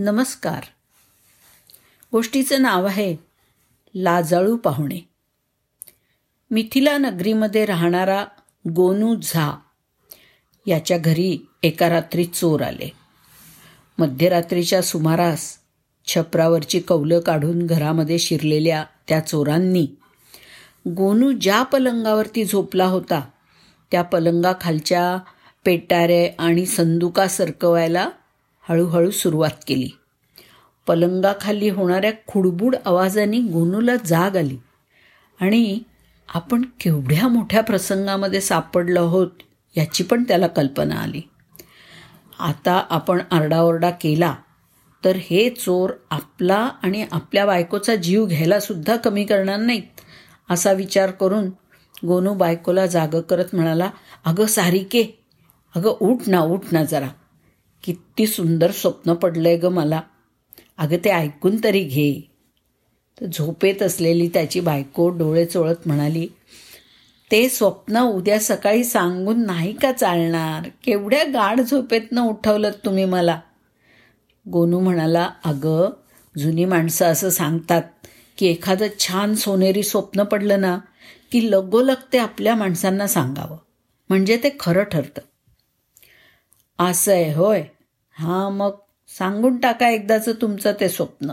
नमस्कार. गोष्टीचं नाव आहे लाजाळू पाहुणे. मिथिला नगरीमध्ये राहणारा गोनू झा याच्या घरी एका रात्री चोर आले. मध्यरात्रीच्या सुमारास छपरावरची कौलं काढून घरामध्ये शिरलेल्या त्या चोरांनी गोनू ज्या पलंगावरती झोपला होता त्या पलंगाखालच्या पेटारे आणि संदुका सरकवायला हळूहळू सुरुवात केली. पलंगाखाली होणाऱ्या खुडबुड आवाजाने गोनूला जाग आली. आणि आपण केवढ्या मोठ्या प्रसंगामध्ये सापडलो आहोत याची पण त्याला कल्पना आली. आता आपण आरडाओरडा केला तर हे चोर आपला आणि आपल्या बायकोचा जीव घ्यायलासुद्धा कमी करणार नाहीत असा विचार करून गोनू बायकोला जागं करत म्हणाला अगं सारिके अगं उठ ना उठ ना जरा. किती सुंदर स्वप्न पडलंय ग मला. अगं ते ऐकून तरी घे. तर झोपेत असलेली त्याची बायको डोळे चोळत म्हणाली ते स्वप्न उद्या सकाळी सांगून नाही का चालणार? केवढ्या गाढ झोपेतनं उठवलं तुम्ही मला. गोनू म्हणाला अगं जुनी माणसं असं सांगतात की एखादं छान सोनेरी स्वप्न पडलं ना की लगोलग ते आपल्या माणसांना सांगावं. म्हणजे ते खरं ठरतं. असं आहे होय. हां मग सांगून टाका एकदाचं तुमचं ते स्वप्न.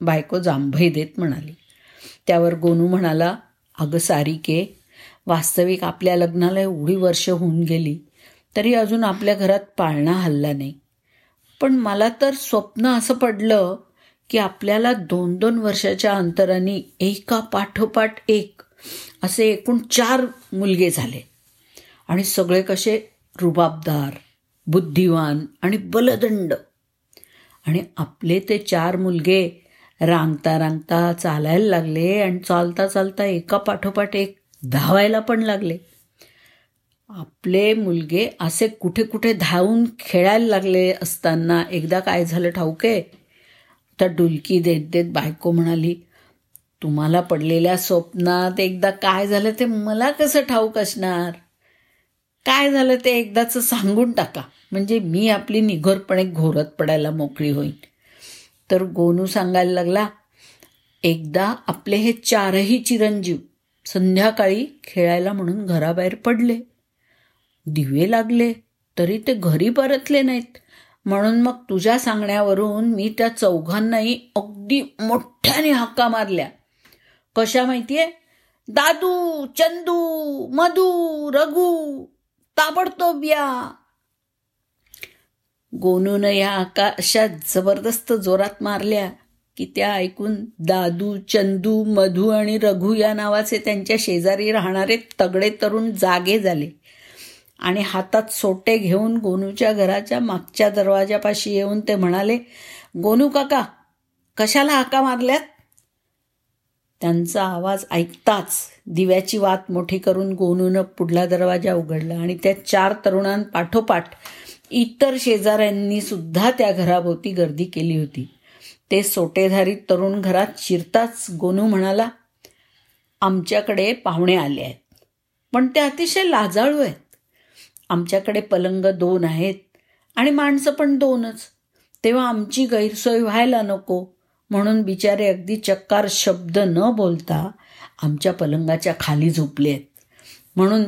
बायको जांभई देत म्हणाली. त्यावर गोनू म्हणाला अगं सारिके वास्तविक आपल्या लग्नाला एवढी वर्ष होऊन गेली तरी अजून आपल्या घरात पाळणा हल्ला नाही. पण मला तर स्वप्न असं पडलं की आपल्याला दोन दोन वर्षाच्या अंतराने एका पाठोपाठ एक असे एकूण चार मुलगे झाले. आणि सगळे कसे रुबाबदार बुद्धिवान आणि बलदंड. आणि आपले ते चार मुलगे रांगता रांगता चालायला लागले आणि चालता चालता एका पाठोपाठ एक धावायला पण लागले. आपले मुलगे असे कुठे कुठे धावून खेळायला लागले असताना एकदा काय झालं ठाऊके? तर डुलकी देत देत बायको म्हणाली तुम्हाला पडलेल्या स्वप्नात एकदा काय झालं ते मला कसं ठाऊक असणार? काय झालं ते एकदाच सांगून टाका. म्हणजे मी आपली निघोरपणे घोरत पडायला मोकळी होईन. तर गोनू सांगायला लागला एकदा आपले हे चारही चिरंजीव संध्याकाळी खेळायला म्हणून घराबाहेर पडले. दिवे लागले तरी ते घरी परतले नाहीत. म्हणून मग तुझ्या सांगण्यावरून मी त्या चौघांनाही अगदी मोठ्याने हक्का मारल्या. कशा माहितीये? दादू चंदू मधू रघू ताबडतोब या. गोनून या अशा जबरदस्त जोरात मारल्या की त्या ऐकून दादू चंदू मधू आणि रघु या नावाचे त्यांच्या शेजारी राहणारे तगडे तरुण जागे झाले आणि हातात सोटे घेऊन गोनूच्या घराच्या मागच्या दरवाजापाशी येऊन ते म्हणाले गोनू काका कशाला हाका मारल्यात? त्यांचा आवाज ऐकताच दिव्याची वात मोठी करून गोनूनं पुढला दरवाजा उघडला आणि त्या चार तरुणांपाठोपाठ इतर शेजाऱ्यांनी सुद्धा त्या घराभोवती गर्दी केली होती. ते सोटेधारी तरुण घरात शिरताच गोनू म्हणाला आमच्याकडे पाहुणे आले आहेत. पण ते अतिशय लाजाळू आहेत. आमच्याकडे पलंग दोन आहेत आणि माणसं पण दोनच. तेव्हा आमची गैरसोय व्हायला नको. म्हणून बिचारे अगदी चक्कार शब्द न बोलता आमच्या पलंगाच्या खाली झोपले आहेत म्हणून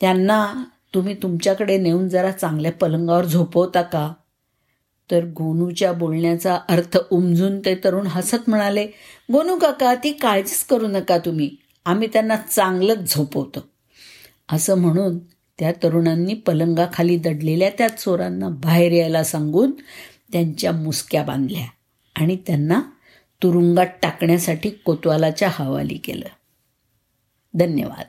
त्यांना तुम्ही तुमच्याकडे नेऊन जरा चांगल्या पलंगावर झोपवता का? तर गोनूच्या बोलण्याचा अर्थ उमजून ते तरुण हसत म्हणाले गोनू काका ती काळजीच करू नका तुम्ही. आम्ही त्यांना चांगलंच झोपवतो. असं म्हणून त्या तरुणांनी पलंगाखाली दडलेल्या त्या चोरांना बाहेर यायला सांगून त्यांच्या मुसक्या बांधल्या. आणि त्यांना तुरुंगात टाकण्यासाठी कोतवालाच्या हवाली केलं. धन्यवाद.